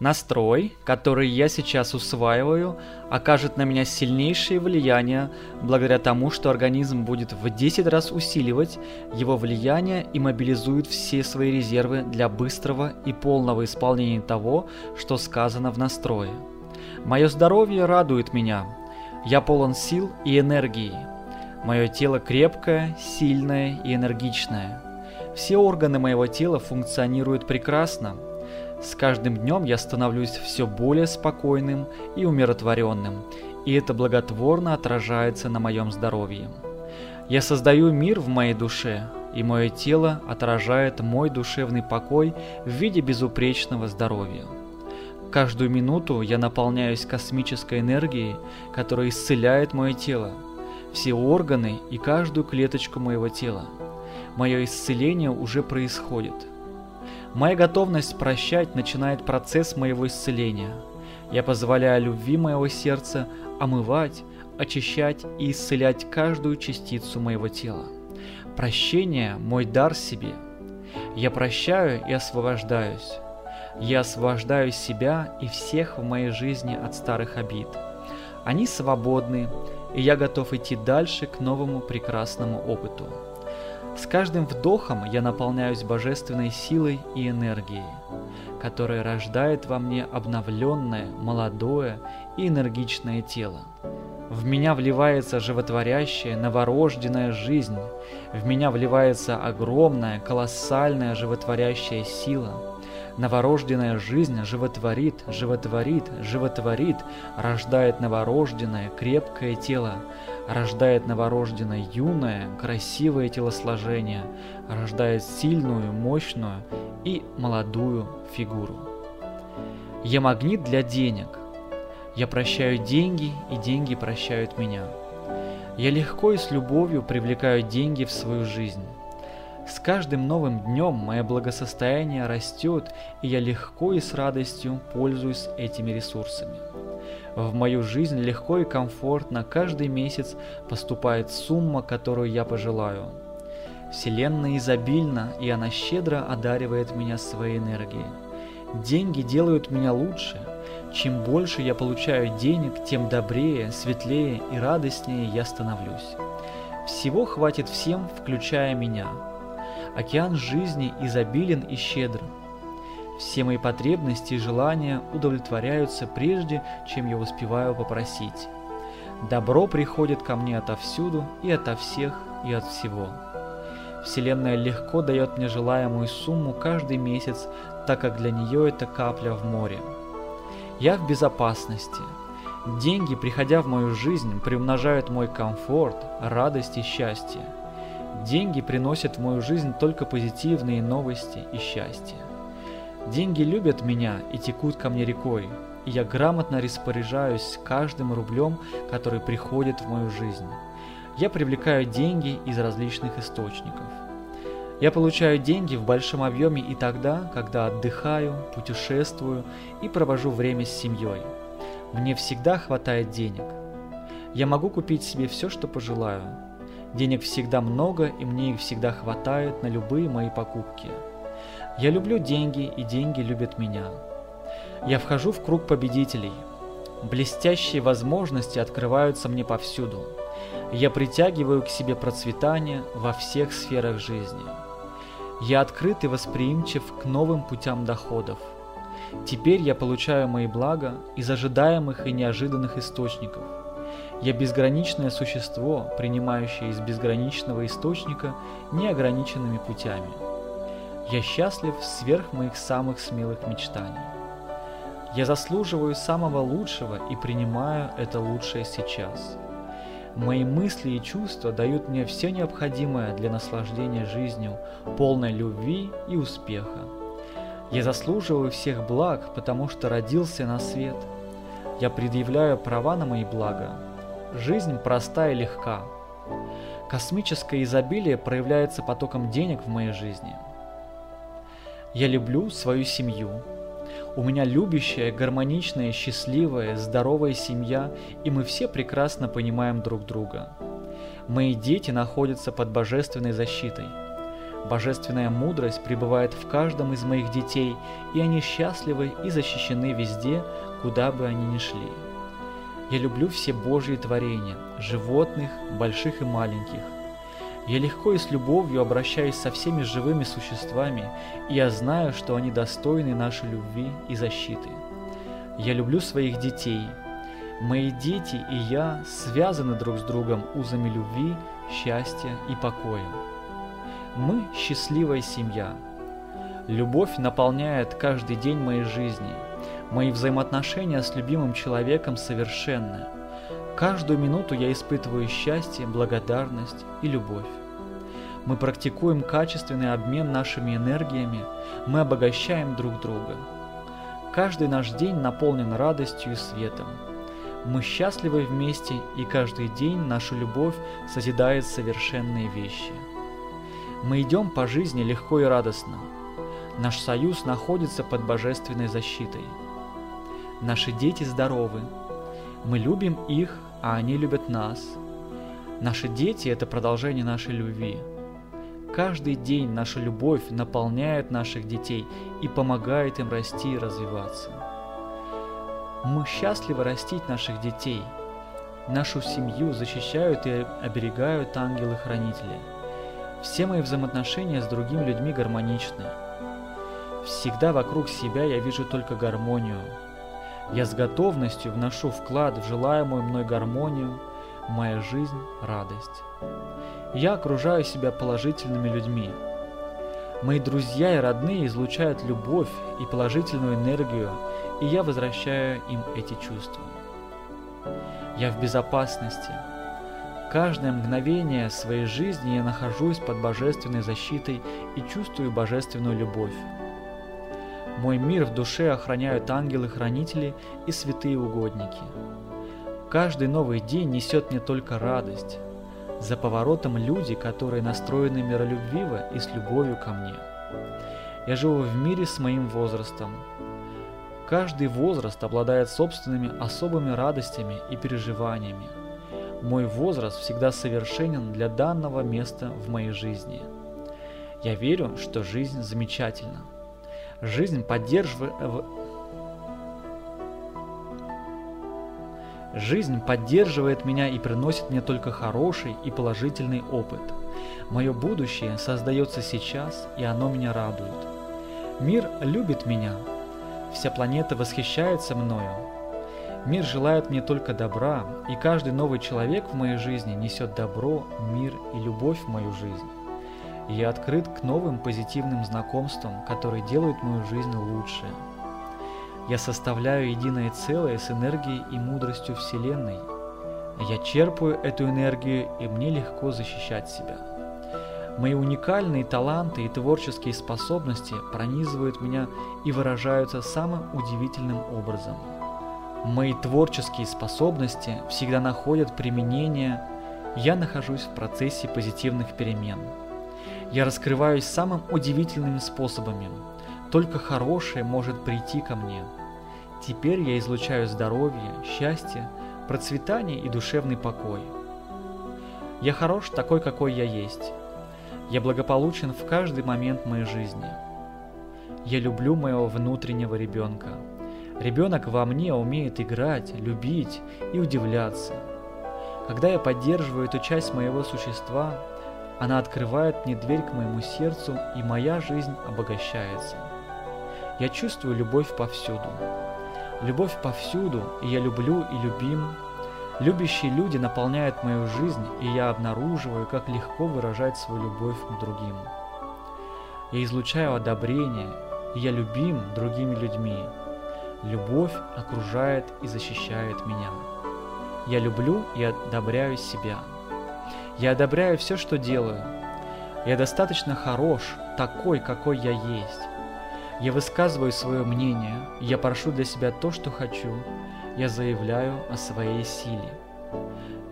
Настрой, который я сейчас усваиваю, окажет на меня сильнейшее влияние благодаря тому, что организм будет в 10 раз усиливать его влияние и мобилизует все свои резервы для быстрого и полного исполнения того, что сказано в настрое. Мое здоровье радует меня. Я полон сил и энергии. Мое тело крепкое, сильное и энергичное. Все органы моего тела функционируют прекрасно – с каждым днем я становлюсь все более спокойным и умиротворенным, и это благотворно отражается на моем здоровье. Я создаю мир в моей душе, и мое тело отражает мой душевный покой в виде безупречного здоровья. Каждую минуту я наполняюсь космической энергией, которая исцеляет мое тело, все органы и каждую клеточку моего тела. Мое исцеление уже происходит – Моя готовность прощать начинает процесс моего исцеления. Я позволяю любви моего сердца омывать, очищать и исцелять каждую частицу моего тела. Прощение – мой дар себе. Я прощаю и освобождаюсь. Я освобождаю себя и всех в моей жизни от старых обид. Они свободны, и я готов идти дальше к новому прекрасному опыту. С каждым вдохом я наполняюсь божественной силой и энергией, которая рождает во мне обновленное, молодое и энергичное тело. В меня вливается животворящая, новорожденная жизнь. В меня вливается огромная, колоссальная животворящая сила. Новорожденная жизнь животворит, животворит, животворит, рождает новорожденное, крепкое тело, рождает новорожденное юное, красивое телосложение, рождает сильную, мощную и молодую фигуру. Я магнит для денег. Я прощаю деньги, и деньги прощают меня. Я легко и с любовью привлекаю деньги в свою жизнь. С каждым новым днем мое благосостояние растет, и я легко и с радостью пользуюсь этими ресурсами. В мою жизнь легко и комфортно каждый месяц поступает сумма, которую я пожелаю. Вселенная изобильна, и она щедро одаривает меня своей энергией. Деньги делают меня лучше. Чем больше я получаю денег, тем добрее, светлее и радостнее я становлюсь. Всего хватит всем, включая меня. Океан жизни изобилен и щедр. Все мои потребности и желания удовлетворяются прежде, чем я успеваю попросить. Добро приходит ко мне отовсюду и ото всех и от всего. Вселенная легко дает мне желаемую сумму каждый месяц, так как для нее это капля в море. Я в безопасности. Деньги, приходя в мою жизнь, приумножают мой комфорт, радость и счастье. Деньги приносят в мою жизнь только позитивные новости и счастье. Деньги любят меня и текут ко мне рекой, и я грамотно распоряжаюсь каждым рублем, который приходит в мою жизнь. Я привлекаю деньги из различных источников. Я получаю деньги в большом объеме и тогда, когда отдыхаю, путешествую и провожу время с семьей. Мне всегда хватает денег. Я могу купить себе все, что пожелаю. Денег всегда много, и мне их всегда хватает на любые мои покупки. Я люблю деньги, и деньги любят меня. Я вхожу в круг победителей. Блестящие возможности открываются мне повсюду. Я притягиваю к себе процветание во всех сферах жизни. Я открыт и восприимчив к новым путям доходов. Теперь я получаю мои блага из ожидаемых и неожиданных источников. Я безграничное существо, принимающее из безграничного источника неограниченными путями. Я счастлив сверх моих самых смелых мечтаний. Я заслуживаю самого лучшего и принимаю это лучшее сейчас. Мои мысли и чувства дают мне все необходимое для наслаждения жизнью, полной любви и успеха. Я заслуживаю всех благ, потому что родился на свет. Я предъявляю права на мои блага. Жизнь проста и легка. Космическое изобилие проявляется потоком денег в моей жизни – я люблю свою семью. У меня любящая, гармоничная, счастливая, здоровая семья, и мы все прекрасно понимаем друг друга. Мои дети находятся под божественной защитой. Божественная мудрость пребывает в каждом из моих детей, и они счастливы и защищены везде, куда бы они ни шли. Я люблю все Божьи творения, животных, больших и маленьких. Я легко и с любовью обращаюсь со всеми живыми существами, и я знаю, что они достойны нашей любви и защиты. Я люблю своих детей. Мои дети и я связаны друг с другом узами любви, счастья и покоя. Мы счастливая семья. Любовь наполняет каждый день моей жизни. Мои взаимоотношения с любимым человеком совершенны. Каждую минуту я испытываю счастье, благодарность и любовь. Мы практикуем качественный обмен нашими энергиями, мы обогащаем друг друга. Каждый наш день наполнен радостью и светом. Мы счастливы вместе, и каждый день наша любовь созидает совершенные вещи. Мы идем по жизни легко и радостно. Наш союз находится под божественной защитой. Наши дети здоровы. Мы любим их, а они любят нас. Наши дети – это продолжение нашей любви. Каждый день наша любовь наполняет наших детей и помогает им расти и развиваться. Мы счастливы растить наших детей. Нашу семью защищают и оберегают ангелы-хранители – все мои взаимоотношения с другими людьми гармоничны. Всегда вокруг себя я вижу только гармонию. Я с готовностью вношу вклад в желаемую мной гармонию, моя жизнь – радость. Я окружаю себя положительными людьми. Мои друзья и родные излучают любовь и положительную энергию, и я возвращаю им эти чувства. Я в безопасности – Каждое мгновение своей жизни я нахожусь под божественной защитой и чувствую божественную любовь. Мой мир в душе охраняют ангелы-хранители и святые угодники. Каждый новый день несет мне только радость. За поворотом люди, которые настроены миролюбиво и с любовью ко мне. Я живу в мире с моим возрастом. Каждый возраст обладает собственными особыми радостями и переживаниями – мой возраст всегда совершенен для данного места в моей жизни. Я верю, что жизнь замечательна. Жизнь поддерживает... Жизнь поддерживает меня и приносит мне только хороший и положительный опыт. Мое будущее создается сейчас, и оно меня радует. Мир любит меня. Вся планета восхищается мною. Мир желает мне только добра, и каждый новый человек в моей жизни несет добро, мир и любовь в мою жизнь. Я открыт к новым позитивным знакомствам, которые делают мою жизнь лучше. Я составляю единое целое с энергией и мудростью Вселенной. Я черпаю эту энергию, и мне легко защищать себя. Мои уникальные таланты и творческие способности пронизывают меня и выражаются самым удивительным образом – Мои творческие способности всегда находят применение, я нахожусь в процессе позитивных перемен. Я раскрываюсь самым удивительными способами. Только хорошее может прийти ко мне. Теперь я излучаю здоровье, счастье, процветание и душевный покой. Я хорош такой, какой я есть. Я благополучен в каждый момент моей жизни. Я люблю моего внутреннего ребенка. Ребенок во мне умеет играть, любить и удивляться. Когда я поддерживаю эту часть моего существа, она открывает мне дверь к моему сердцу, и моя жизнь обогащается. Я чувствую любовь повсюду. Любовь повсюду, и я люблю и любим. Любящие люди наполняют мою жизнь, и я обнаруживаю, как легко выражать свою любовь к другим. Я излучаю одобрение, и я любим другими людьми. Любовь окружает и защищает меня. Я люблю и одобряю себя. Я одобряю все, что делаю. Я достаточно хорош, такой, какой я есть. Я высказываю свое мнение, я прошу для себя то, что хочу, я заявляю о своей силе.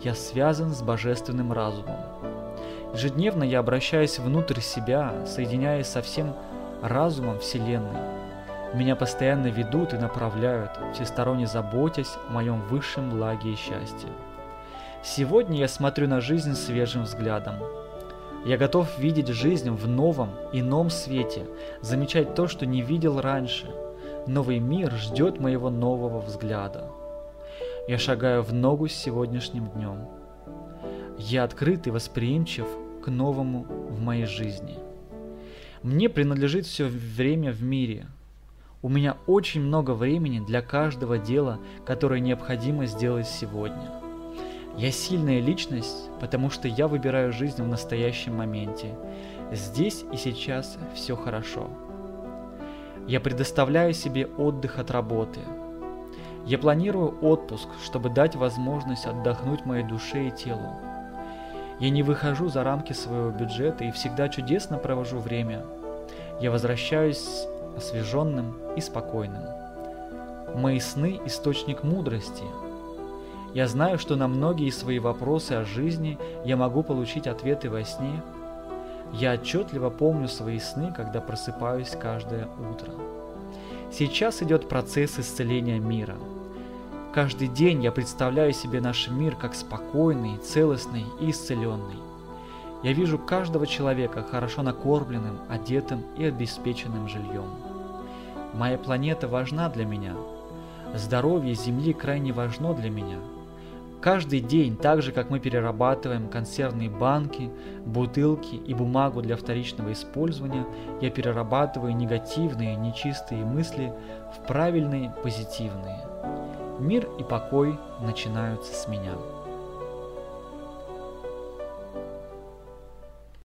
Я связан с божественным разумом. Ежедневно я обращаюсь внутрь себя, соединяясь со всем разумом Вселенной. Меня постоянно ведут и направляют, всесторонне заботясь о моем высшем благе и счастье. Сегодня я смотрю на жизнь свежим взглядом. Я готов видеть жизнь в новом, ином свете, замечать то, что не видел раньше. Новый мир ждет моего нового взгляда. Я шагаю в ногу с сегодняшним днем. Я открыт и восприимчив к новому в моей жизни. Мне принадлежит все время в мире. У меня очень много времени для каждого дела, которое необходимо сделать сегодня. Я сильная личность, потому что я выбираю жизнь в настоящем моменте. Здесь и сейчас все хорошо. Я предоставляю себе отдых от работы. Я планирую отпуск, чтобы дать возможность отдохнуть моей душе и телу. Я не выхожу за рамки своего бюджета и всегда чудесно провожу время. Я возвращаюсь освеженным и спокойным. Мои сны – источник мудрости. Я знаю, что на многие свои вопросы о жизни я могу получить ответы во сне. Я отчетливо помню свои сны, когда просыпаюсь каждое утро. Сейчас идет процесс исцеления мира – Каждый день я представляю себе наш мир как спокойный, целостный и исцеленный. Я вижу каждого человека хорошо накормленным, одетым и обеспеченным жильем. Моя планета важна для меня. Здоровье Земли крайне важно для меня. Каждый день, так же как мы перерабатываем консервные банки, бутылки и бумагу для вторичного использования, я перерабатываю негативные, нечистые мысли в правильные, позитивные. Мир и покой начинаются с меня.